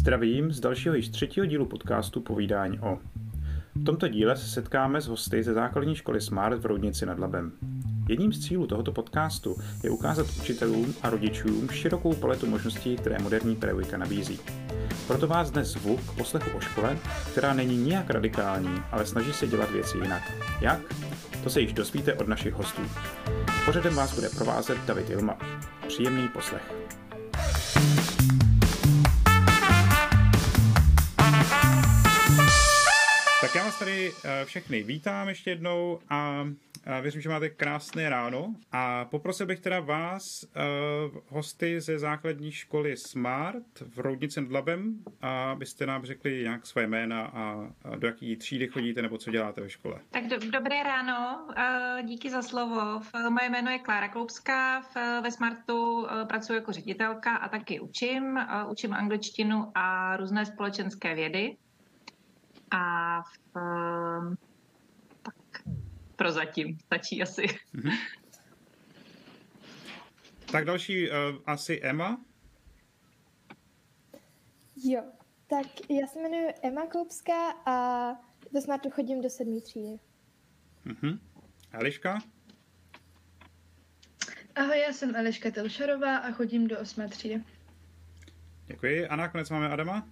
Zdravím z dalšího již třetího dílu podcastu Povídání o. V tomto díle se setkáme s hosty ze základní školy Smart v Roudnici nad Labem. Jedním z cílů tohoto podcastu je ukázat učitelům a rodičům širokou paletu možností, které moderní pedagogika nabízí. Proto vás dnes zvu k poslechu o škole, která není nijak radikální, ale snaží se dělat věci jinak. Jak? To se již dosvíte od našich hostů. Pořadem vás bude provázet David Ilma. Příjemný poslech. Tady eh, všechny vítám ještě jednou a věřím, že máte krásné ráno a poprosil bych teda vás, eh, hosty ze základní školy Smart v Roudnici nad Labem, abyste nám řekli nějak své jména a do jaký třídy chodíte nebo co děláte ve škole. Tak do, dobré ráno, eh, díky za slovo. Moje jméno je Klára Kloubská, ve Smartu pracuji jako ředitelka a taky učím. Učím angličtinu a různé společenské vědy. A v, ehm, tak prozatím stačí asi. Mm-hmm. Tak další uh, asi Emma. Jo, tak já se jmenuji Emma Koupská a do Smartu chodím do sedmý třídy. Mm-hmm. Eliška? Ahoj, já jsem Eliška Telšarová a chodím do osmé třídy. Děkuji. A nakonec máme Adama?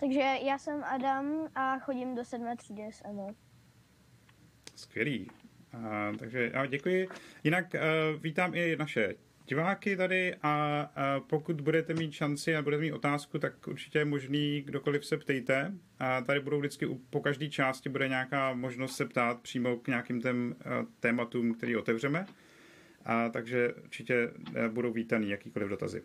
Takže já jsem Adam a chodím do sedmé třídy s Emou. Skvělý. A, takže já děkuji. Jinak uh, vítám i naše diváky tady a uh, pokud budete mít šanci a budete mít otázku, tak určitě je možný, kdokoliv se ptejte. A tady budou vždycky po každé části bude nějaká možnost se ptát přímo k nějakým tém, uh, tématům, který otevřeme. A, takže určitě uh, budou vítaný jakýkoliv dotazy.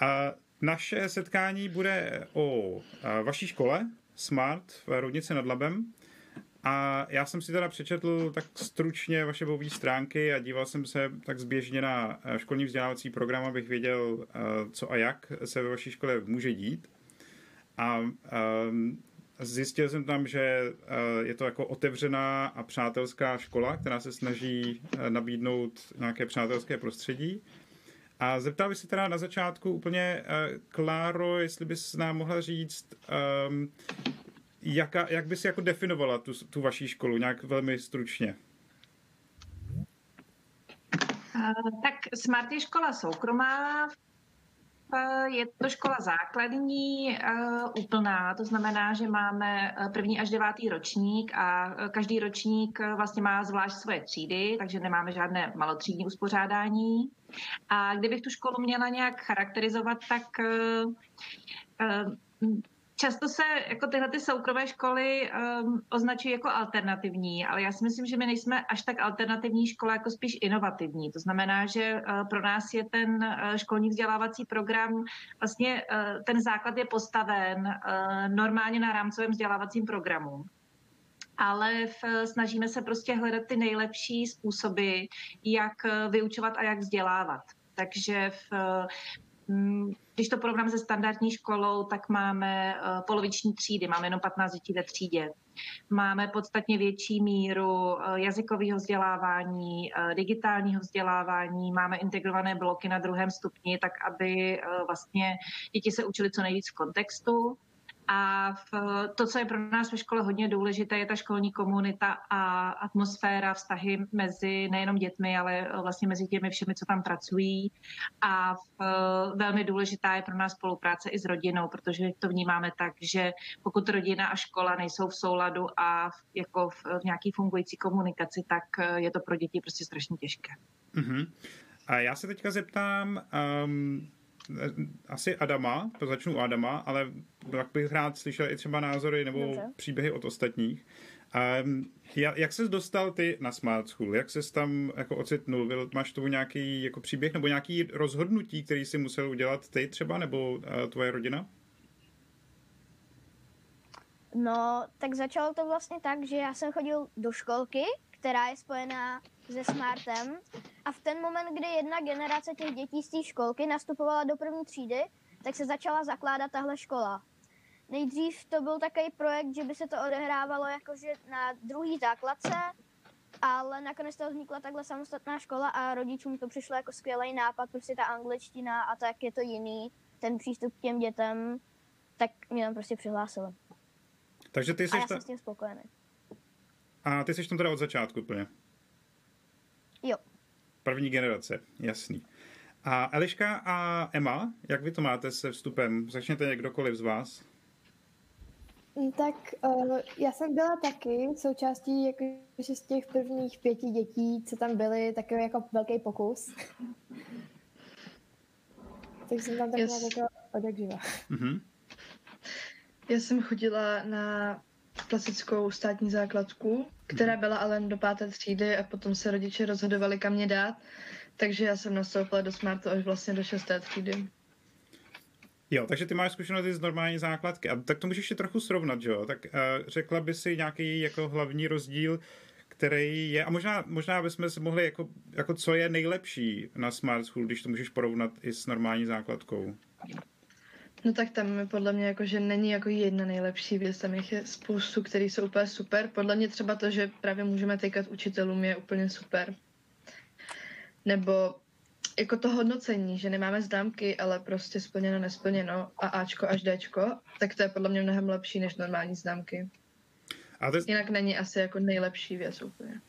A naše setkání bude o vaší škole Smart v Roudnici nad Labem. A já jsem si teda přečetl tak stručně vaše webové stránky a díval jsem se tak zběžně na školní vzdělávací program, abych věděl, co a jak se ve vaší škole může dít. A zjistil jsem tam, že je to jako otevřená a přátelská škola, která se snaží nabídnout nějaké přátelské prostředí. A zeptal bych se teda na začátku úplně, uh, Kláro, jestli bys nám mohla říct, um, jaka, jak bys jako definovala tu, tu vaší školu, nějak velmi stručně. Uh, tak Smart je škola soukromá, je to škola základní, uh, úplná, to znamená, že máme první až devátý ročník a každý ročník vlastně má zvlášť svoje třídy, takže nemáme žádné malotřídní uspořádání. A kdybych tu školu měla nějak charakterizovat, tak Často se jako tyhle ty soukromé školy um, označují jako alternativní, ale já si myslím, že my nejsme až tak alternativní škola, jako spíš inovativní. To znamená, že uh, pro nás je ten uh, školní vzdělávací program, vlastně uh, ten základ je postaven uh, normálně na rámcovém vzdělávacím programu ale v, snažíme se prostě hledat ty nejlepší způsoby, jak vyučovat a jak vzdělávat. Takže v, když to porovnám se standardní školou, tak máme eh, poloviční třídy, máme jenom 15 dětí ve třídě. Máme podstatně větší míru eh, jazykového vzdělávání, eh, digitálního vzdělávání, máme integrované bloky na druhém stupni, tak aby vlastně děti se učili co nejvíc v kontextu. A v, to, co je pro nás ve škole hodně důležité, je ta školní komunita a atmosféra, vztahy mezi nejenom dětmi, ale vlastně mezi těmi všemi, co tam pracují. A v, velmi důležitá je pro nás spolupráce i s rodinou, protože to vnímáme tak, že pokud rodina a škola nejsou v souladu a v, jako v, v nějaký fungující komunikaci, tak je to pro děti prostě strašně těžké. Uh-huh. A já se teďka zeptám, um, asi Adama, to začnu Adama, ale tak bych rád slyšel i třeba názory nebo Dobře. příběhy od ostatních. Um, jak se dostal ty na Smart School? Jak se tam jako ocitnul? Máš tu nějaký jako příběh nebo nějaký rozhodnutí, který si musel udělat ty třeba nebo uh, tvoje rodina? No, tak začalo to vlastně tak, že já jsem chodil do školky, která je spojená se Smartem a v ten moment, kdy jedna generace těch dětí z té školky nastupovala do první třídy, tak se začala zakládat tahle škola. Nejdřív to byl takový projekt, že by se to odehrávalo jakože na druhý základce, ale nakonec to vznikla takhle samostatná škola a rodičům to přišlo jako skvělý nápad, prostě ta angličtina a tak je to jiný, ten přístup k těm dětem, tak mě tam prostě přihlásili. Takže ty A jsi, já ta... jsem s tím spokojený. a ty jsi tam teda od začátku úplně. Jo. První generace, jasný. A Eliška a Emma, jak vy to máte se vstupem? Začněte někdokoliv z vás. Mm, Tak uh, já jsem byla taky součástí jakože z těch prvních pěti dětí, co tam byly, takový jako velký pokus. Takže jsem tam tak Yes. yes. jako od jak živa. Mhm. Já jsem chodila na klasickou státní základku, která byla ale do páté třídy a potom se rodiče rozhodovali, kam mě dát. Takže já jsem nastoupila do Smartu až vlastně do šesté třídy. Jo, takže ty máš zkušenosti z normální základky. A tak to můžeš ještě trochu srovnat, že jo? Tak uh, řekla by si nějaký jako hlavní rozdíl, který je, a možná, možná bychom se mohli, jako, jako co je nejlepší na Smart School, když to můžeš porovnat i s normální základkou. No tak tam je podle mě jako, že není jako jedna nejlepší věc, tam jich je spoustu, které jsou úplně super. Podle mě třeba to, že právě můžeme týkat učitelům je úplně super. Nebo jako to hodnocení, že nemáme známky, ale prostě splněno, nesplněno a Ačko až Dčko, tak to je podle mě mnohem lepší než normální známky. A to, Jinak není asi jako nejlepší věc úplně.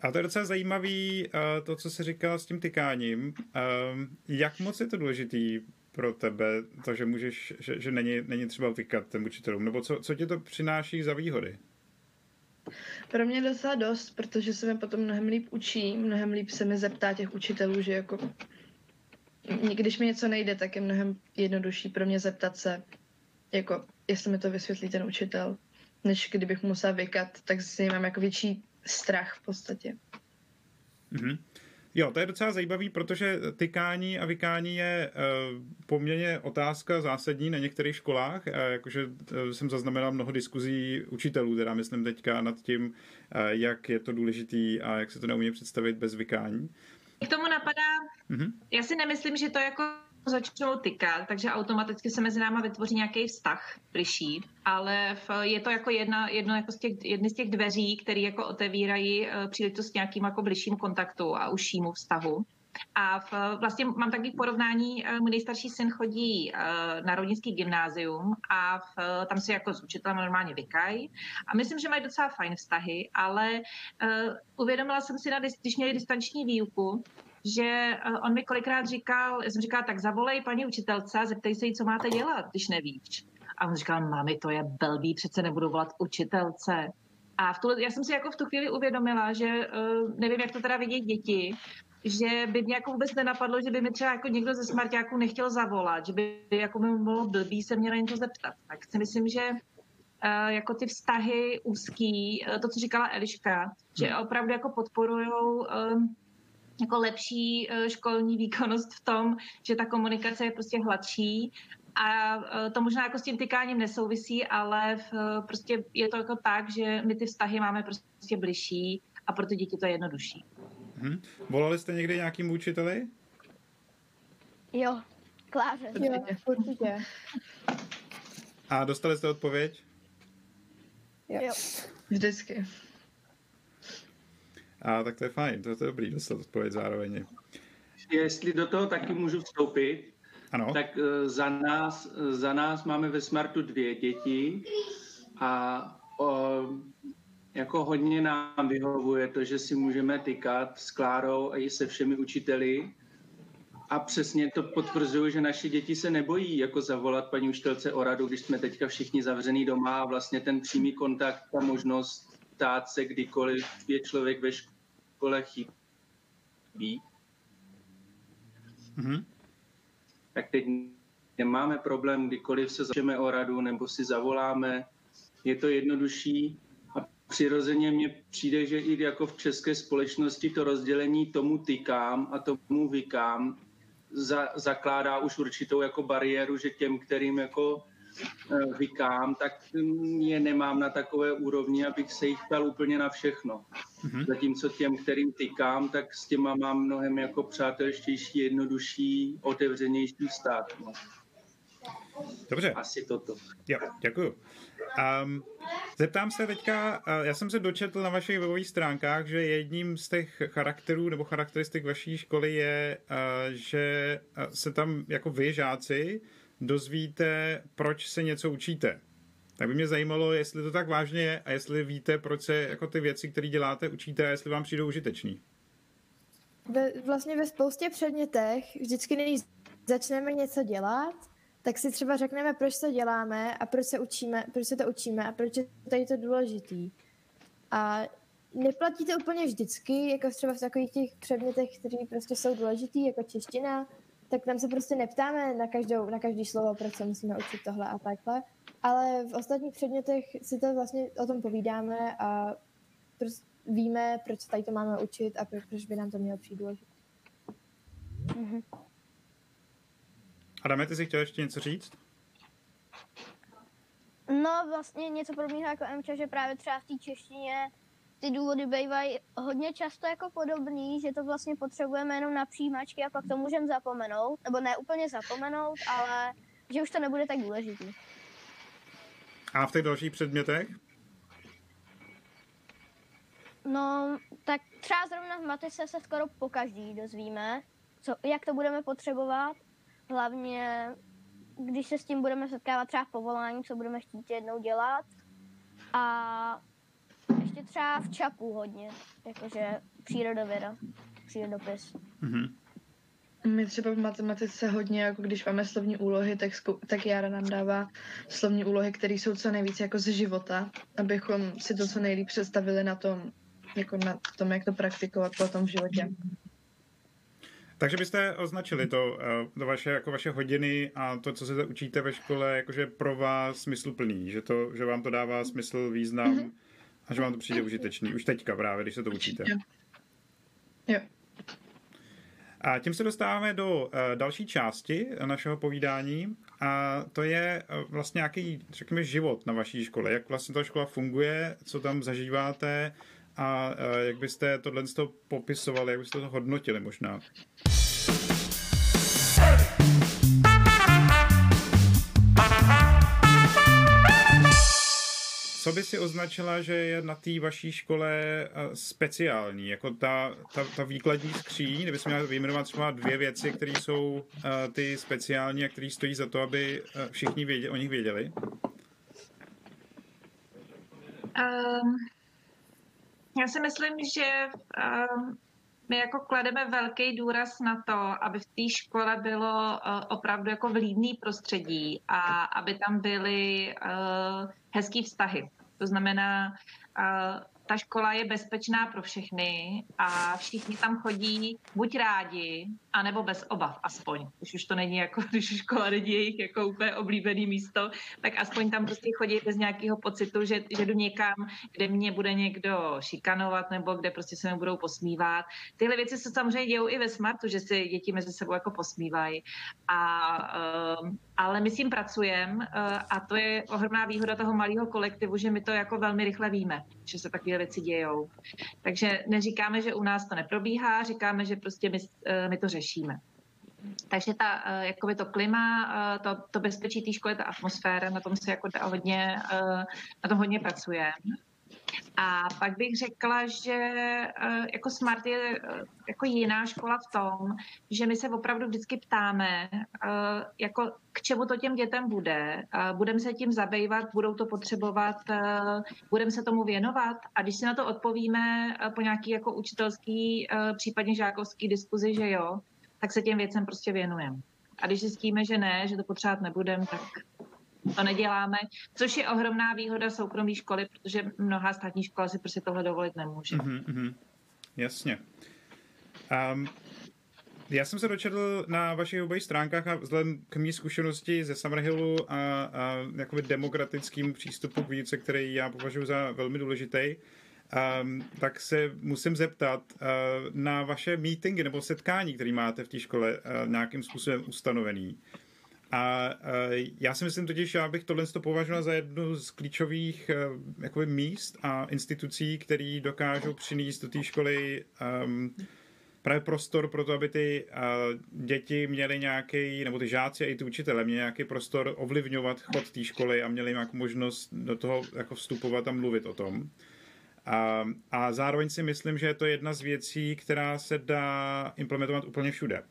a to je docela zajímavý, uh, to, co jsi říkal s tím tykáním. Um, jak moc je to důležitý pro tebe, to, že můžeš, že, že není, není třeba tykat těm učitelům, nebo co, co ti to přináší za výhody? Pro mě docela dost, protože se mi potom mnohem líp učí, mnohem líp se mi zeptá těch učitelů, že jako když mi něco nejde, tak je mnohem jednodušší pro mě zeptat se, jako jestli mi to vysvětlí ten učitel, než kdybych musela vykat, tak s ním mám jako větší strach v podstatě. Mhm. Jo, to je docela zajímavý, protože tykání a vykání je uh, poměrně otázka zásadní na některých školách. Uh, jakože uh, jsem zaznamenal mnoho diskuzí učitelů, teda myslím teďka nad tím, jak je to důležitý a jak se to neumí představit bez vykání. K tomu napadá, Mhm. já si nemyslím, že to jako začnou tykat, takže automaticky se mezi náma vytvoří nějaký vztah bližší, ale v, je to jako jedna, jedno jako z těch, jedny z těch dveří, které jako otevírají uh, příležitost nějakým jako bližším kontaktu a užšímu vztahu. A v, vlastně mám takový porovnání, eh, můj nejstarší syn chodí eh, na rodinský gymnázium a v, tam si jako s učitelem normálně vykají. A myslím, že mají docela fajn vztahy, ale uh, uvědomila jsem si, na, když měli distanční výuku, že uh, on mi kolikrát říkal, já jsem říkala, tak zavolej paní učitelce a zeptej se jí, co máte dělat, když nevíš. A on říkal, mami, to je blbý, přece nebudu volat učitelce. A v tu, já jsem si jako v tu chvíli uvědomila, že uh, nevím, jak to teda vidět děti, že by mě jako vůbec nenapadlo, že by mi třeba jako někdo ze smartáků nechtěl zavolat, že by jako by mu bylo blbý se mě na něco zeptat. Tak si myslím, že uh, jako ty vztahy úzký, uh, to, co říkala Eliška, že opravdu jako podporujou um, jako lepší uh, školní výkonnost v tom, že ta komunikace je prostě hladší a uh, to možná jako s tím tykáním nesouvisí, ale v, uh, prostě je to jako tak, že my ty vztahy máme prostě bližší a pro ty děti to je jednodušší. Mhm. Volali jste někdy nějakým učiteli? Jo, Kláře. Jo, určitě. A dostali jste odpověď? Jo. Jo. Vždycky. A tak to je fajn, to je, to je dobrý dostat odpověď zároveň. Jestli do toho taky můžu vstoupit, Ano, tak eh, za nás, eh, za nás máme ve Smartu dvě děti a o, jako hodně nám vyhovuje to, že si můžeme tykat s Klárou a i se všemi učiteli. A přesně to potvrzuju, že naše děti se nebojí jako zavolat paní učitelce o radu, když jsme teďka všichni zavřený doma a vlastně ten přímý kontakt, ta možnost ptát se kdykoliv je člověk ve škole chybí. mhm. tak teď nemáme problém, kdykoliv se začneme o radu nebo si zavoláme. Je to jednodušší a přirozeně mně přijde, že i jako v české společnosti to rozdělení tomu tykám a tomu vykám za, zakládá už určitou jako bariéru, že těm, kterým jako eh, vykám, tak je nemám na takové úrovni, abych se jich ptal úplně na všechno. Mhm. Zatímco těm, kterým tykám, tak s těma mám mnohem jako přátelštější, jednodušší, otevřenější vztah. No. Dobře. Asi toto. Jo, děkuju. Um, zeptám se teďka, uh, já jsem se dočetl na vašich webových stránkách, že jedním z těch charakterů nebo charakteristik vaší školy je, uh, že uh, se tam jako vy žáci dozvíte, proč se něco učíte. Tak by mě zajímalo, jestli to tak vážně je a jestli víte, proč se jako ty věci, které děláte, učíte a jestli vám přijdou užiteční. Ve, vlastně ve spoustě předmětech vždycky, než začneme něco dělat, tak si třeba řekneme, proč to děláme a proč se učíme, proč se to učíme a proč je tady to důležitý. A neplatí to úplně vždycky, jako třeba v takových těch předmětech, které prostě jsou důležitý, jako čeština, tak tam se prostě neptáme na, každou, na každý slovo, proč se musíme učit tohle a takhle. Ale v ostatních předmětech si to vlastně o tom povídáme a prostě víme, proč tady to máme učit a proč by nám to mělo přijít důležité. Mm-hmm. Adame, ty jsi chtěl ještě něco říct? No, vlastně něco podobného jako Emča, že právě třeba v té češtině ty důvody bývají hodně často jako podobný, že to vlastně potřebujeme jenom na přijímačky a pak to můžeme zapomenout, nebo ne úplně zapomenout, ale že už to nebude tak důležitý. A v těch dalších předmětech? No, tak třeba zrovna v matice se skoro po každý dozvíme, co, jak to budeme potřebovat, hlavně když se s tím budeme setkávat třeba v povolání, co budeme chtít jednou dělat. A ještě třeba v ČAPu hodně, jakože přírodověda, přírodopis. Mm-hmm. My třeba v matematice hodně, jako když máme slovní úlohy, tak, zkou, tak Jara nám dává slovní úlohy, které jsou co nejvíc jako ze života, abychom si to co nejlíp představili na tom, jako na tom, jak to praktikovat potom v životě. Takže byste označili to, eh, to vaše, jako vaše hodiny a to, co se učíte ve škole, jakože pro vás smysluplný, že, to, že vám to dává smysl, význam mm-hmm. A že vám to přijde užitečný. Už teďka právě, když se to učíte. Jo. A tím se dostáváme do uh, další části našeho povídání a to je uh, vlastně nějaký, řekněme, život na vaší škole. Jak vlastně ta škola funguje, co tam zažíváte, a jak byste tohle popisovali, jak byste to hodnotili možná? Co by si označila, že je na té vaší škole speciální? Jako ta, ta, ta výkladní skříň, kdybychom měli vyjmenovat třeba dvě věci, které jsou uh, ty speciální a které stojí za to, aby všichni věděli, o nich věděli? Um, já si myslím, že uh, my jako klademe velký důraz na to, aby v té škole bylo uh, opravdu jako vlídný prostředí a aby tam byly uh, hezký vztahy. To znamená, uh, ta škola je bezpečná pro všechny a všichni tam chodí buď rádi, anebo bez obav aspoň. Když už to není jako, když škola není jejich jako úplně oblíbený místo, tak aspoň tam prostě chodí bez nějakého pocitu, že, že jdu někam, kde mě bude někdo šikanovat nebo kde prostě se mi budou posmívat. Tyhle věci se samozřejmě dějou i ve Smartu, že si děti mezi sebou jako posmívají. A, um, ale my s tím pracujeme uh, a to je ohromná výhoda toho malého kolektivu, že my to jako velmi rychle víme, že se takové věci dějou. Takže neříkáme, že u nás to neprobíhá, říkáme, že prostě my, uh, my to řešíme řešíme. Takže ta, eh, jakoby to klima, eh, to, to bezpečí té školy, ta atmosféra, na tom se jako hodně, eh, na tom hodně pracuje. A pak bych řekla, že jako Smart je jako jiná škola v tom, že my se opravdu vždycky ptáme, jako k čemu to těm dětem bude. Budeme se tím zabývat, budou to potřebovat, budeme se tomu věnovat. A když si na to odpovíme po nějaký jako učitelský, případně žákovský diskuzi, že jo, tak se těm věcem prostě věnujeme. A když zjistíme, že ne, že to potřebovat nebudeme, tak to neděláme, což je ohromná výhoda soukromé školy, protože mnoha státní škola si prostě tohle dovolit nemůže. Mm-hmm, jasně. Um, já jsem se dočetl na vašich obou stránkách a vzhledem k mý zkušenosti ze Summerhillu a, a jakoby demokratickým přístupu k výuce, který já považuji za velmi důležitý, um, tak se musím zeptat uh, na vaše meetingy nebo setkání, které máte v té škole uh, nějakým způsobem ustanovený. A uh, já si myslím totiž, já bych tohle považoval za jednu z klíčových uh, jakoby míst a institucí, které dokážou přinést do té školy um, právě prostor pro to, aby ty uh, děti měly nějaký, nebo ty žáci a i ty učitele měli nějaký prostor ovlivňovat chod té školy a měli nějakou možnost do toho jako vstupovat a mluvit o tom. A, a zároveň si myslím, že je to jedna z věcí, která se dá implementovat úplně všude.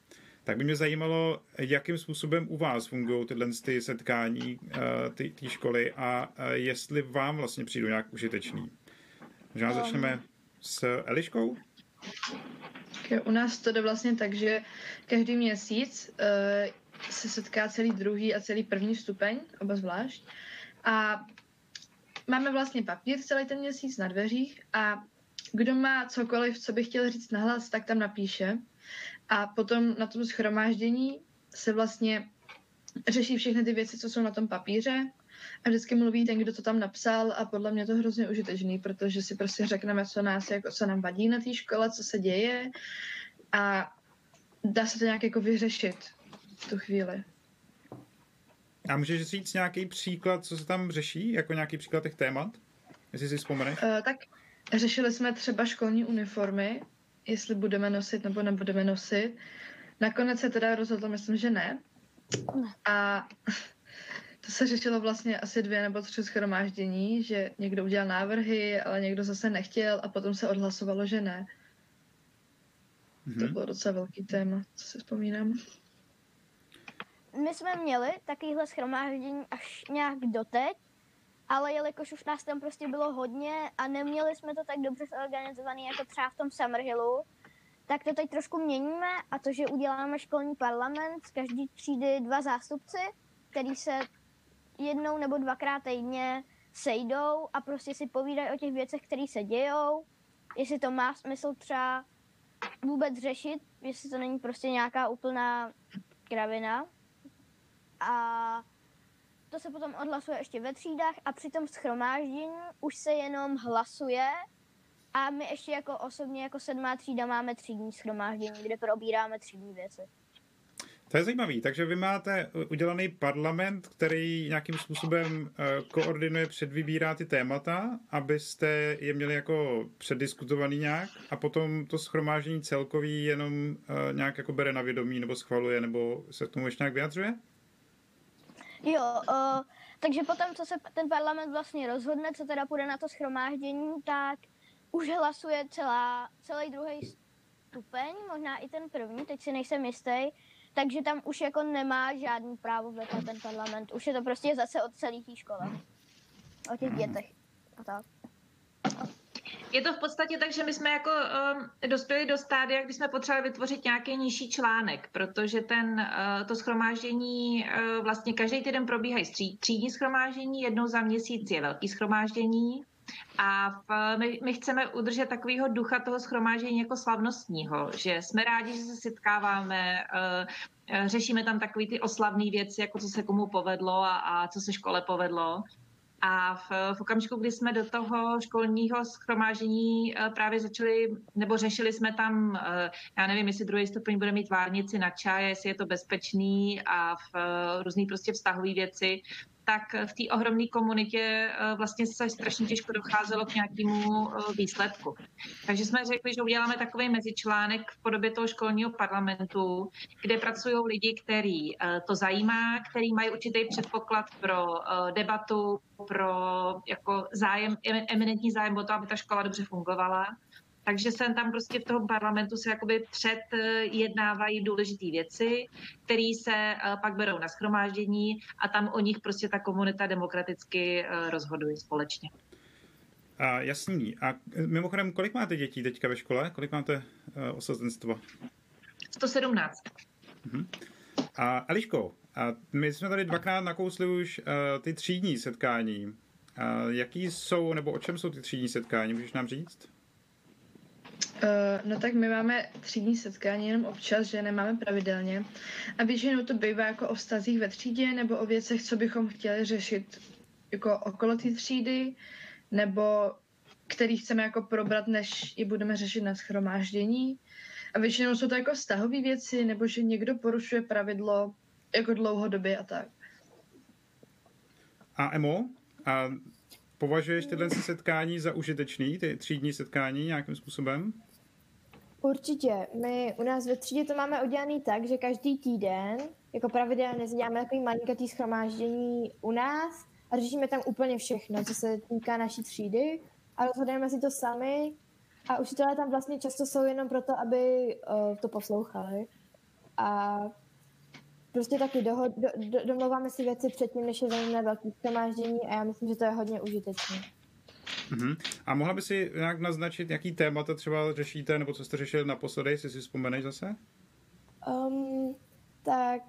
Tak by mě zajímalo, jakým způsobem u vás fungují tyhle ty setkání té ty, školy a jestli vám vlastně přijdu nějak užitečný. Možná začneme s Eliškou? U nás to jde vlastně tak, že každý měsíc uh, se setká celý druhý a celý první stupeň, oba zvlášť. A máme vlastně papír celý ten měsíc na dveřích a kdo má cokoliv, co by chtěl říct nahlas, tak tam napíše. A potom na tom schromáždění se vlastně řeší všechny ty věci, co jsou na tom papíře a vždycky mluví ten, kdo to tam napsal a podle mě to hrozně užitečný, protože si prostě řekneme, co nás, jako, co nám vadí na té škole, co se děje a dá se to nějak jako vyřešit v tu chvíli. A můžeš říct nějaký příklad, co se tam řeší, jako nějaký příklad těch témat, jestli si vzpomeneš? Uh, tak řešili jsme třeba školní uniformy, jestli budeme nosit nebo nebudeme nosit. Nakonec se teda rozhodlo, myslím, že ne. A to se řešilo vlastně asi dvě nebo tři schromáždění, že někdo udělal návrhy, ale někdo zase nechtěl a potom se odhlasovalo, že ne. Mm-hmm. To bylo docela velký téma, co si vzpomínám. My jsme měli takovýhle schromáždění až nějak doteď, ale jelikož už nás tam prostě bylo hodně a neměli jsme to tak dobře zorganizovaný jako třeba v tom Summerhillu, tak to teď trošku měníme a to, že uděláme školní parlament z každý třídy dva zástupci, který se jednou nebo dvakrát týdně sejdou a prostě si povídají o těch věcech, které se dějou, jestli to má smysl třeba vůbec řešit, jestli to není prostě nějaká úplná kravina. A to se potom odhlasuje ještě ve třídách a při tom schromáždění už se jenom hlasuje a my ještě jako osobně jako sedmá třída máme třídní schromáždění, kde probíráme třídní věci. To je zajímavý. Takže vy máte udělaný parlament, který nějakým způsobem uh, koordinuje, předvybírá ty témata, abyste je měli jako předdiskutovaný nějak a potom to schromáždění celkový jenom uh, nějak jako bere na vědomí nebo schvaluje nebo se k tomu ještě nějak vyjadřuje? Jo, uh, takže potom, co se ten parlament vlastně rozhodne, co teda půjde na to schromáždění, tak už hlasuje celá, celý druhý stupeň, možná i ten první, teď si nejsem jistý, takže tam už jako nemá žádný právo veta ten parlament. Už je to prostě zase od celé té školy. O těch dětech a tak. Je to v podstatě tak, že my jsme jako um, dospěli do stádia, kdy jsme potřebovali vytvořit nějaký nižší článek, protože ten, uh, to schromáždění uh, vlastně každý týden probíhají stří, třídní schromáždění, jednou za měsíc je velký schromáždění a v, my, my chceme udržet takového ducha toho schromáždění jako slavnostního, že jsme rádi, že se setkáváme, uh, řešíme tam takové ty oslavné věci, jako co se komu povedlo a, a co se škole povedlo. A v, v okamžiku, kdy jsme do toho školního schromáždění uh, právě začali, nebo řešili jsme tam, uh, já nevím, jestli druhý stupeň bude mít várnici na čaj, jestli je to bezpečný a v uh, různý prostě vztahové věci, tak v té ohromné komunitě eh, vlastně se strašně těžko docházelo k nějakému eh, výsledku. Takže jsme řekli, že uděláme takový mezičlánek v podobě toho školního parlamentu, kde pracují lidi, který eh, to zajímá, který mají určitý předpoklad pro debatu, pro jako zájem, eminentní zájem o to, aby ta škola dobře fungovala takže se tam prostě v tom parlamentu se jakoby předjednávají důležité věci, které se eh, pak berou na schromáždění a tam o nich prostě ta komunita demokraticky eh, rozhoduje společně. A jasný. A mimochodem, kolik máte dětí teďka ve škole? Kolik máte uh, osazenstva? 117. Uh-huh. A Eliško, a my jsme tady dvakrát nakousli už uh, ty třídní setkání. Uh, jaký jsou, nebo o čem jsou ty třídní setkání? Můžeš nám říct? Uh, no tak my máme třídní setkání jenom občas, že nemáme pravidelně. A většinou to bývá jako o vztazích ve třídě nebo o věcech, co bychom chtěli řešit jako okolo té třídy, nebo který chceme jako probrat, než je budeme řešit na schromáždění. A většinou jsou to jako vztahové věci, nebo že někdo porušuje pravidlo jako dlouhodobě a tak. A Emo, a považuješ tyhle setkání za užitečný, ty třídní setkání nějakým způsobem? Určitě. My u nás ve třídě to máme udělaný tak, že každý týden, jako pravidelně, děláme takový malinkatý schromáždění u nás a řešíme tam úplně všechno, co se týká naší třídy a rozhodujeme si to sami a učitelé tam vlastně často jsou jenom proto, aby uh, to poslouchali. a prostě taky dohod, do, do, domlouváme si věci předtím, než je zajímavé velký shromáždění a já myslím, že to je hodně užitečné. Uh-huh. A mohla by si nějak naznačit, jaký témata třeba řešíte, nebo co jste řešili naposledy, jestli si vzpomeneš zase? Um, tak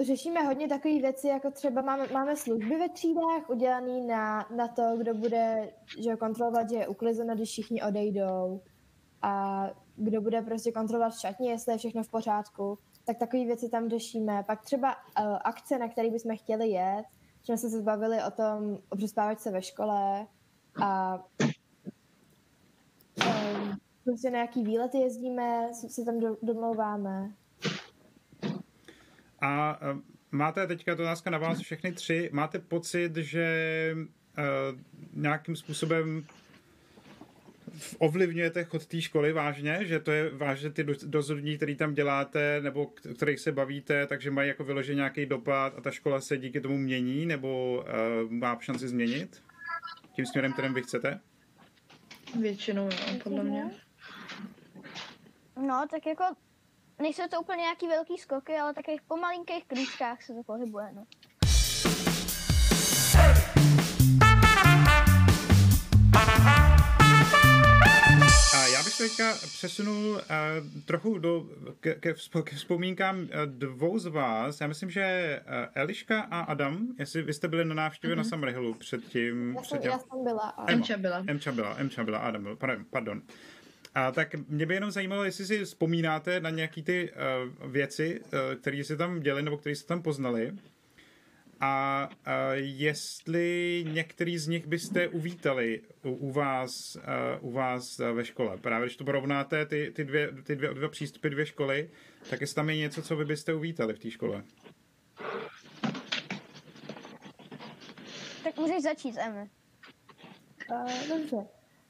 řešíme hodně takové věci, jako třeba máme, máme služby ve třídách udělané na, na to, kdo bude že kontrolovat, že je uklizeno, když všichni odejdou a kdo bude prostě kontrolovat v šatně, jestli je všechno v pořádku, tak takové věci tam řešíme. Pak třeba uh, akce, na které bychom chtěli jet, že jsme se zbavili o tom, o přespávačce ve škole a um, prostě na jaký výlety jezdíme, se tam do, domlouváme. A uh, máte teďka to otázka na vás všechny tři. Máte pocit, že uh, nějakým způsobem ovlivňujete chod té školy vážně, že to je vážně ty dozorní, který tam děláte, nebo kterých se bavíte, takže mají jako vyložený nějaký dopad a ta škola se díky tomu mění, nebo uh, má šanci změnit tím směrem, kterým vy chcete? Většinou, jo, podle mě. No, tak jako nejsou to úplně nějaký velký skoky, ale takových po malinkých kručkách se to pohybuje, no. Se teďka přesunul uh, trochu do, ke, ke, ke vzpomínkám uh, dvou z vás. Já myslím, že uh, Eliška a Adam, jestli vy jste byli na návštěvě mm-hmm. na Summerhillu předtím. Já jsem, předtím. Já jsem byla. A... Emča byla. Emča byla, Emča byla, Adam byl, pardon. A tak mě by jenom zajímalo, jestli si vzpomínáte na nějaké ty uh, věci, uh, které se tam děli nebo které se tam poznali. A uh, jestli některý z nich byste uvítali u, u vás, uh, u vás uh, ve škole. Právě když to porovnáte, ty, ty, dvě, ty dvě, dva přístupy, dvě školy, tak jestli tam je něco, co vy byste uvítali v té škole. Tak můžeš začít, Emy. Uh, dobře.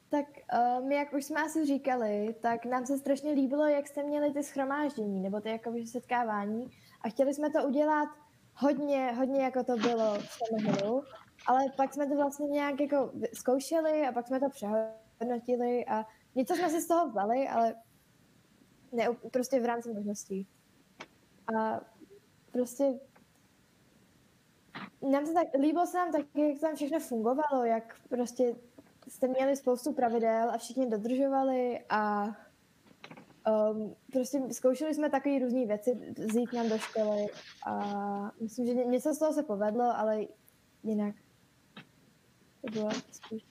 Tak uh, my, jak už jsme asi říkali, tak nám se strašně líbilo, jak jste měli ty schromáždění, nebo ty jakoby setkávání a chtěli jsme to udělat hodně, hodně jako to bylo v Summerhillu, ale pak jsme to vlastně nějak jako zkoušeli a pak jsme to přehodnotili a něco jsme si z toho vzali, ale ne, prostě v rámci možností. A prostě nám se tak, líbilo se nám tak, jak tam všechno fungovalo, jak prostě jste měli spoustu pravidel a všichni dodržovali a Um, prostě zkoušeli jsme takové různé věci, zjít nám do školy a myslím, že něco z toho se povedlo, ale jinak to bylo spíš.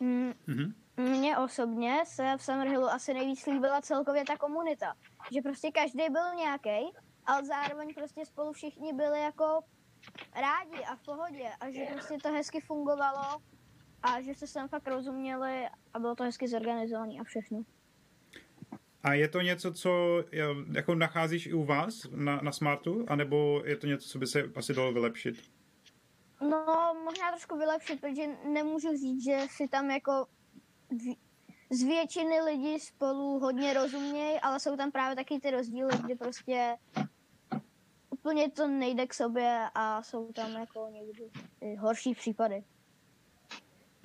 Mm, mm-hmm. Mně osobně se v Summerhillu asi nejvíc líbila celkově ta komunita. Že prostě každý byl nějaký, ale zároveň prostě spolu všichni byli jako rádi a v pohodě a že prostě to hezky fungovalo a že se sem fakt rozuměli a bylo to hezky zorganizované a všechno. A je to něco, co jako nacházíš i u vás na, na Smartu, anebo je to něco, co by se asi dalo vylepšit? No, možná trošku vylepšit, protože nemůžu říct, že si tam jako z většiny lidí spolu hodně rozumějí, ale jsou tam právě taky ty rozdíly, kdy prostě úplně to nejde k sobě a jsou tam jako někdy horší případy.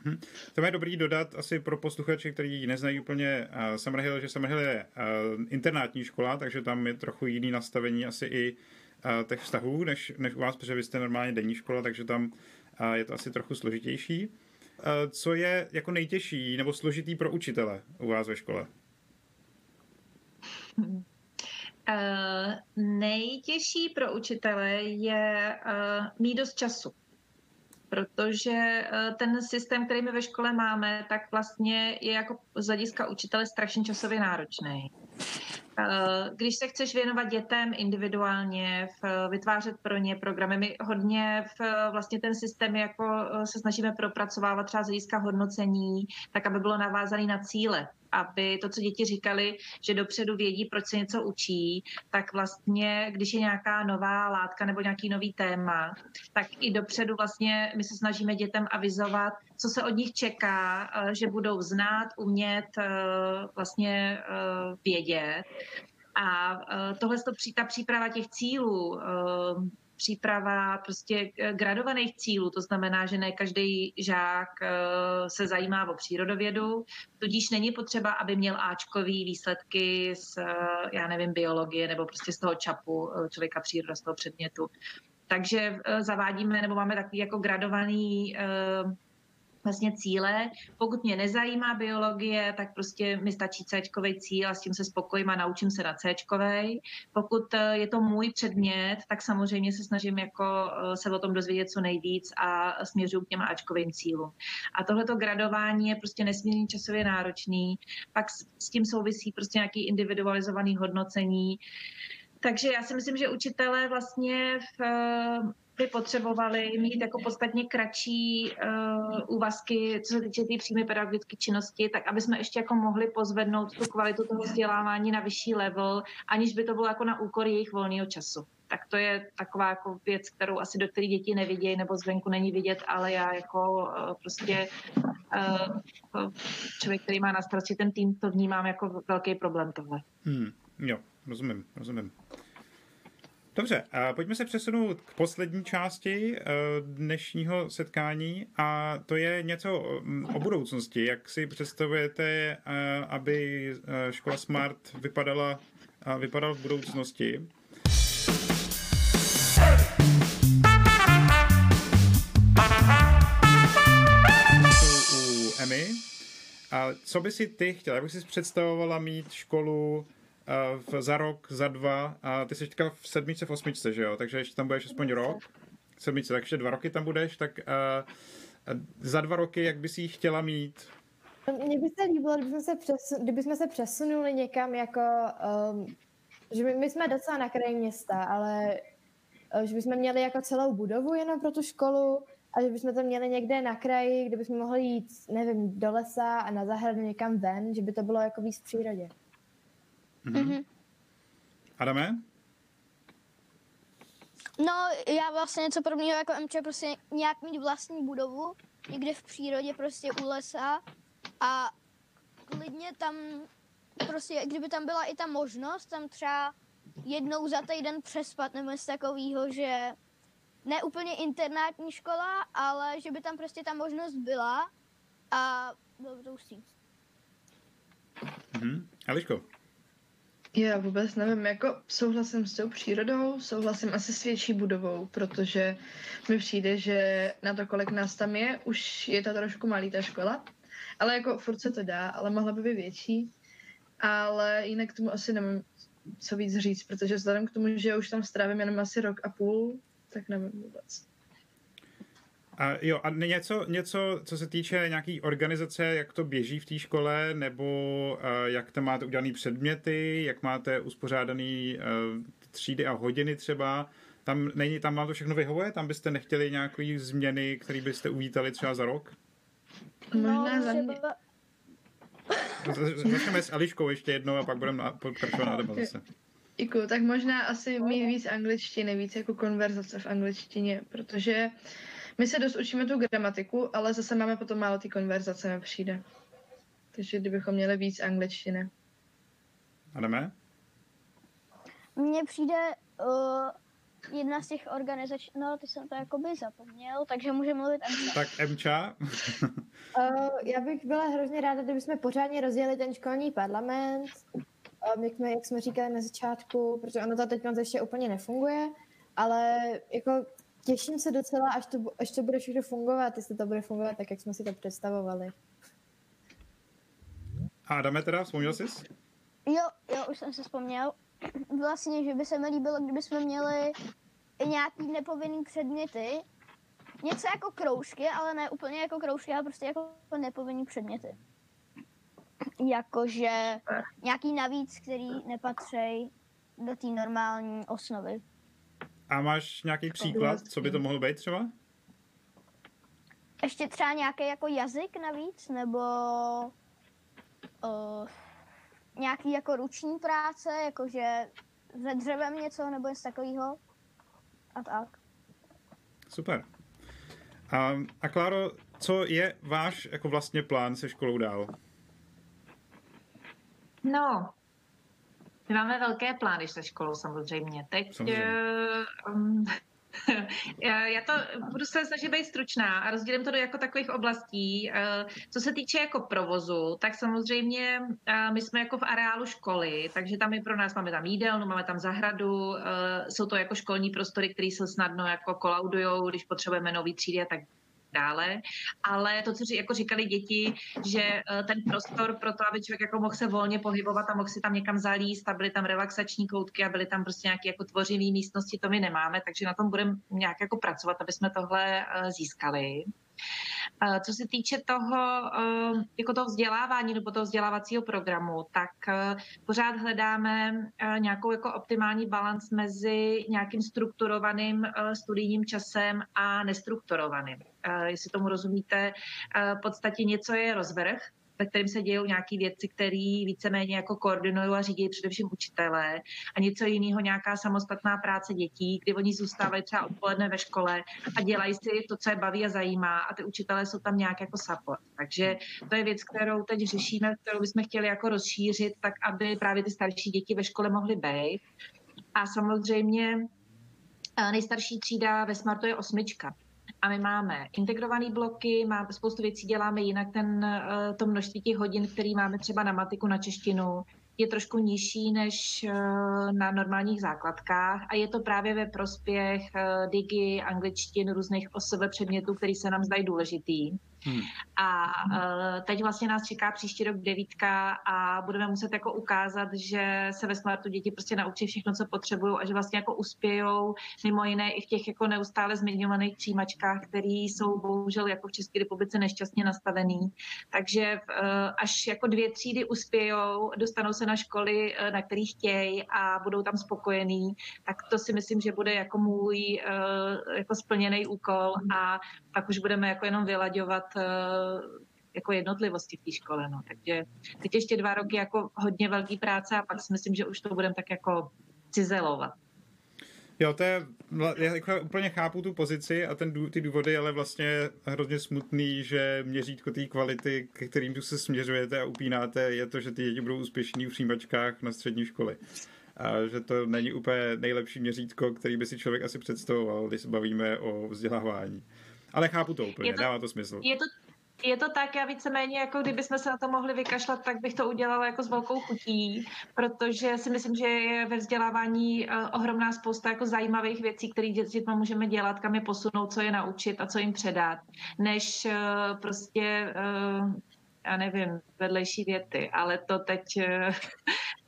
Hmm. To je dobrý dodat asi pro posluchače, kteří neznají úplně uh, Summerhill, že Summerhill je uh, internátní škola, takže tam je trochu jiný nastavení asi i uh, těch vztahů, než, než u vás, protože vy jste normálně denní škola, takže tam uh, je to asi trochu složitější. Uh, co je jako nejtěžší nebo složitý pro učitele u vás ve škole? Uh, nejtěžší pro učitele je uh, mít dost času protože eh, ten systém, který my ve škole máme, tak vlastně je jako z hlediska učitele strašně časově náročný. Eh, když se chceš věnovat dětem individuálně, vytvářet pro ně programy, my hodně v, vlastně ten systém jako eh, se snažíme propracovávat třeba z hlediska hodnocení, tak aby bylo navázané na cíle aby to, co děti říkali, že dopředu vědí, proč se něco učí, tak vlastně, když je nějaká nová látka nebo nějaký nový téma, tak i dopředu vlastně my se snažíme dětem avizovat, co se od nich čeká, eh, že budou znát, umět, eh, vlastně eh, vědět. A tohle ta příprava těch cílů, příprava prostě eh, gradovaných cílů, to znamená, že ne každý žák eh, se zajímá o přírodovědu, tudíž není potřeba, aby měl Ačkový výsledky z, eh, já nevím, biologie nebo prostě z toho čapu člověka příroda, z toho předmětu. Takže zavádíme, nebo máme takový jako gradovaný vlastně cíle. Pokud mě nezajímá biologie, tak prostě mi stačí C cíl a s tím se spokojím a naučím se na C. Pokud eh, je to můj předmět, tak samozřejmě se snažím jako eh, se o tom dozvědět co nejvíc a směřuju k těm Ačkovým cílům. A tohleto gradování je prostě nesmírně časově náročný. Pak s tím souvisí prostě nějaký individualizovaný hodnocení. Takže já si myslím, že učitelé vlastně v by potřebovali mít jako podstatně kratší uh, úvazky, co se týče té tý přímé pedagogické činnosti, tak aby jsme ještě jako mohli pozvednout tu kvalitu toho vzdělávání na vyšší level, aniž by to bylo jako na úkor jejich volného času. Tak to je taková jako věc, kterou asi do které děti nevidějí nebo zvenku není vidět, ale já jako uh, prostě uh, člověk, který má na starosti ten tým, to vnímám jako velký problém tohle. Hmm, jo, rozumím, rozumím. Dobře, pojďme se přesunout k poslední části eh, dnešního setkání a to je něco mm, o budoucnosti. Jak si představujete, eh, aby eh, škola Smart vypadala, vypadala v budoucnosti? U Emmy. A co by si ty chtěla? Jak by si představovala mít školu za rok, za dva a ty jsi teďka v sedmičce, v osmičce, že jo? Takže ještě tam budeš aspoň rok. V sedmičce, tak ještě dva roky tam budeš, tak uh, za dva roky, jak bys ji chtěla mít? Mně by se líbilo, kdybychom se, přesun, kdybychom se přesunuli někam jako, um, že my, my jsme docela na kraji města, ale uh, že bychom měli jako celou budovu jenom pro tu školu a že bychom to měli někde na kraji, kde bychom mohli jít, nevím, do lesa a na zahradu někam ven, že by to bylo jako víc v přírodě. Mm-hmm. Mm-hmm. Adame? No, já vlastně něco podobného jako MČ, prostě nějak mít vlastní budovu, někde v přírodě, prostě u lesa a klidně tam, prostě kdyby tam byla i ta možnost, tam třeba jednou za týden přespat nebo něco takového, že ne úplně internátní škola, ale že by tam prostě ta možnost byla a bylo by to už Mhm. Eliško? Já vůbec nevím, jako souhlasím s tou přírodou, souhlasím asi s větší budovou, protože mi přijde, že na to, kolik nás tam je, už je ta trošku malý ta škola, ale jako furt se to dá, ale mohla by být větší, ale jinak k tomu asi nevím, co víc říct, protože vzhledem k tomu, že už tam strávím jenom asi rok a půl, tak nevím vůbec. A jo, a něco, něco, co se týče nějaký organizace, jak to běží v té škole, nebo uh, jak tam máte udělané předměty, jak máte uspořádaný uh, třídy a hodiny třeba, tam není, tam vám to všechno vyhovuje? Tam byste nechtěli nějaké změny, které byste uvítali třeba za rok? Možná no, za mě. Začneme s Ališkou ještě jednou a pak budeme pokračovat na debatu zase. Děkuju, tak možná asi mít víc angličtiny, víc jako konverzace v angličtině, protože uh, my se dost učíme tu gramatiku, ale zase máme potom málo ty konverzace, mi přijde. Takže kdybychom měli víc angličtiny. Adame? Mně přijde uh, jedna z těch organizací, no ty jsem to jako by zapomněl, takže může mluvit Emča. Tak Emča? uh, já bych byla hrozně ráda, kdybychom pořádně rozjeli ten školní parlament, um, jak, jsme, jak jsme říkali na začátku, protože ono to teď ještě úplně nefunguje, ale jako Těším se docela, až to, až to bude všechno fungovat, jestli to bude fungovat tak, jak jsme si to představovali. A dáme teda, vzpomněl jsi? Jo, jo, už jsem se vzpomněl. Vlastně, že by se mi líbilo, kdyby jsme měli i nějaký nepovinný předměty. Něco jako kroužky, ale ne úplně jako kroužky, ale prostě jako nepovinný předměty. Jakože nějaký navíc, který nepatří do té normální osnovy. A máš nějaký příklad, co by to mohlo být třeba? Ještě třeba nějaký jako jazyk navíc, nebo uh, nějaký jako ruční práce, jakože ze dřevem něco, nebo něco takového. A tak. Super. A, a Kláro, co je váš jako vlastně plán se školou dál? No, my máme velké plány se školou samozřejmě. Teď samozřejmě. Um, Já to budu se snažit být stručná a rozdělím to do jako takových oblastí. Eh, co se týče jako provozu, tak samozřejmě eh, my jsme jako v areálu školy, takže tam je pro nás, máme tam jídelnu, máme tam zahradu, eh, jsou to jako školní prostory, které se snadno jako kolaudujou, když potřebujeme nový třídy a tak dále. Ale to, co jako říkali děti, že eh, ten prostor pro to, aby člověk jako mohl se volně pohybovat a mohl si tam někam zalíst a byly tam relaxační koutky a byly tam prostě nějaké jako tvořivé místnosti, to my nemáme, takže na tom budeme nějak jako pracovat, aby jsme tohle eh, získali. Eh, co se týče toho, jako toho vzdělávání nebo toho vzdělávacího programu, tak pořád hledáme nějakou jako optimální balans mezi nějakým strukturovaným studijním časem a nestrukturovaným. Jestli tomu rozumíte, v podstatě něco je rozvrh, ve kterým se dějou nějaké věci, které víceméně jako koordinují a řídí především učitelé a něco jiného, nějaká samostatná práce dětí, kdy oni zůstávají třeba odpoledne ve škole a dělají si to, co je baví a zajímá a ty učitelé jsou tam nějak jako support. Takže to je věc, kterou teď řešíme, kterou bychom chtěli jako rozšířit, tak aby právě ty starší děti ve škole mohly být. A samozřejmě eh, nejstarší třída ve Smartu je osmička a my máme integrované bloky, máme spoustu věcí děláme jinak, ten, eh, to množství těch hodin, který máme třeba na matiku, na češtinu, je trošku nižší než eh, na normálních základkách a je to právě ve prospěch eh, digi, angličtin, různých osv předmětů, které se nám zdají důležitý. Hmm. A uh, teď vlastně nás čeká příští rok devítka a budeme muset jako ukázat, že se ve Smartu děti prostě naučí všechno, co potřebují a že vlastně jako uspějou mimo jiné i v těch jako neustále zmiňovaných přijímačkách, které jsou bohužel jako v České republice nešťastně nastavený. Takže uh, až jako dvě třídy uspějou, dostanou se na školy, uh, na kterých chtějí a budou tam spokojení, tak to si myslím, že bude jako můj jako splněný úkol a pak už budeme jako jenom vylaďovat Eh, jako jednotlivosti v té škole. No. Takže teď ještě dva roky jako hodně velký práce a pak si myslím, že už to budeme tak jako cizelovat. Jo, to je, já úplně chápu tu pozici a ten, ty důvody, ale vlastně hrozně smutný, že měřítko té kvality, ke kterým tu se směřujete a upínáte, je to, že ty děti budou úspěšní v přijímačkách na střední školy. A že to není úplně nejlepší měřítko, který by si člověk asi představoval, když se bavíme o vzdělávání. Ale chápu to úplně, to, dává to smysl. Je to, je to tak, já víceméně, jako kdybychom se na to mohli vykašlat, tak bych to udělala jako s velkou chutí, protože si myslím, že je ve vzdělávání uh, ohromná spousta jako zajímavých věcí, které dětem můžeme dělat, kam je posunout, co je naučit a co jim předat, než uh, prostě uh, já nevím, vedlejší věty, ale to teď,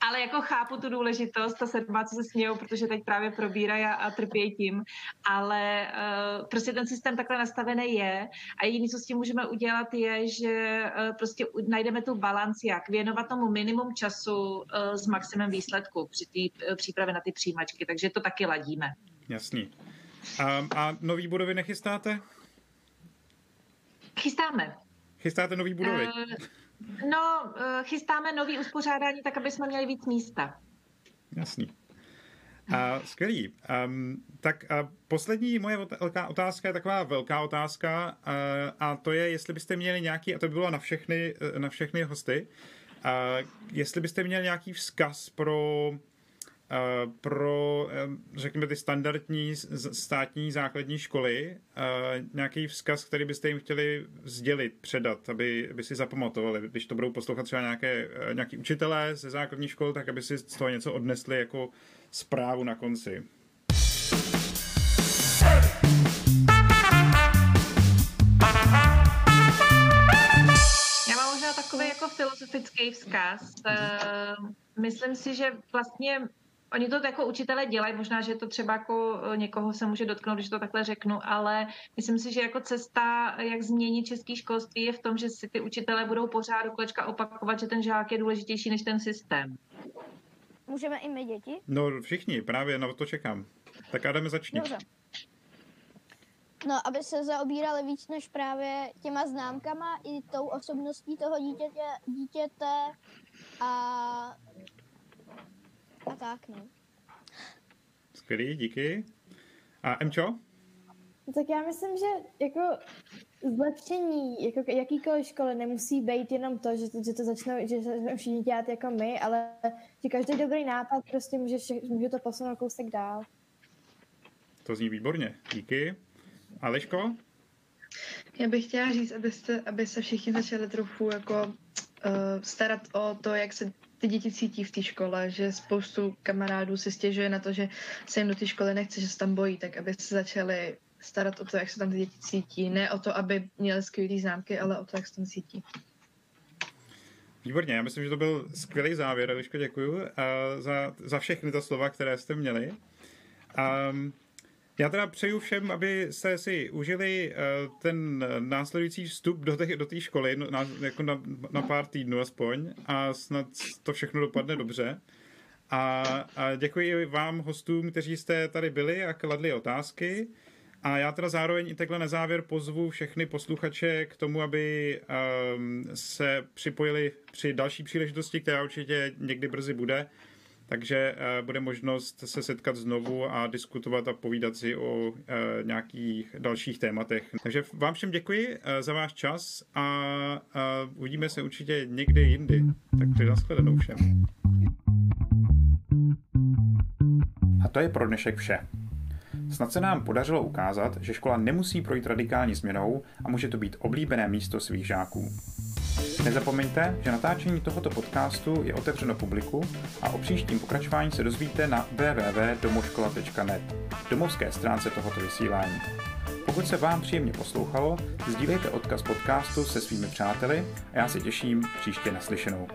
ale jako chápu tu důležitost, ta sedmáci se smějou, protože teď právě probírají a, a trpějí tím, ale uh, prostě ten systém takhle nastavený je a jediné, co s tím můžeme udělat, je, že uh, prostě najdeme tu balans, jak věnovat tomu minimum času uh, s maximem výsledku při té uh, přípravě na ty přijímačky, takže to taky ladíme. Jasný. A, a nový budovy nechystáte? Chystáme. Chystáte nový budovy? Uh, no, uh, chystáme nový uspořádání tak, aby jsme měli víc místa. Jasný. Uh, skvělý. Um, tak uh, poslední moje velká otázka je taková velká otázka uh, a to je, jestli byste měli nějaký, a to by bylo na všechny, na všechny hosty, uh, jestli byste měli nějaký vzkaz pro Eh, pro, eh, řekněme, ty standardní státní základní školy eh, nějaký vzkaz, který byste jim chtěli sdělit, předat, aby, aby si zapamatovali, když to budou poslouchat třeba nějaké, nějaký učitelé ze základní škol, tak aby si z toho něco odnesli jako zprávu na konci. Jako filozofický vzkaz. Myslím si, že vlastně Oni to jako učitelé dělají, možná, že to třeba jako e, někoho se může dotknout, když to takhle řeknu, ale myslím si, že jako cesta, jak změnit český školství, je v tom, že si ty učitelé budou pořád do kolečka opakovat, že ten žák je důležitější než ten systém. Můžeme i my děti? No všichni, právě na to čekám. Tak Adame, začni. Dobře. No, aby se zaobírali víc než právě těma známkama i tou osobností toho dítěte, dítěte a a tak, no. Skvělý, díky. A Emčo? Tak já myslím, že jako zlepšení jako jakýkoliv školy nemusí být jenom to, že to, že to začnou, že se všichni dělat jako my, ale že každý dobrý nápad prostě může, může to posunout kousek dál. to zní výborně. Díky. Aleško? Já bych chtěla říct, abyste, aby se všichni začali trochu jako uh, starat o to, jak se ty děti cítí v té škole, že spoustu kamarádů si stěžuje na to, že se jim do té školy nechce, že se tam bojí, tak aby se začali starat o to, jak se tam ty děti cítí. Ne o to, aby měli skvělé známky, ale o to, jak se tam cítí. Výborně, já myslím, že to byl skvělý závěr, Eliško, děkuji uh, za, za všechny ta slova, které jste měli. Um, já teda přeju všem, abyste si užili uh, ten následující vstup do té do školy, no, na, jako na, na pár týdnů aspoň, a snad to všechno dopadne dobře. A, a děkuji vám hostům, kteří jste tady byli a kladli otázky. A já teda zároveň i takhle na závěr pozvu všechny posluchače k tomu, aby um, se připojili při další příležitosti, která určitě někdy brzy bude. Takže uh, bude možnost se setkat znovu a diskutovat a povídat si o uh, nějakých dalších tématech. Takže vám všem děkuji uh, za váš čas a uvidíme se určitě někdy jindy. Tak to je nashledanou všem. A to je pro dnešek vše. Snad se nám podařilo ukázat, že škola nemusí projít radikální změnou a může to být oblíbené místo svých žáků. Nezapomeňte, že natáčení tohoto podcastu je otevřeno publiku a o příštím pokračování se dozvíte na www.domoškola.net, domovské stránce tohoto vysílání. Pokud se vám příjemně poslouchalo, sdílejte odkaz podcastu se svými přáteli a já se těším příště naslyšenou.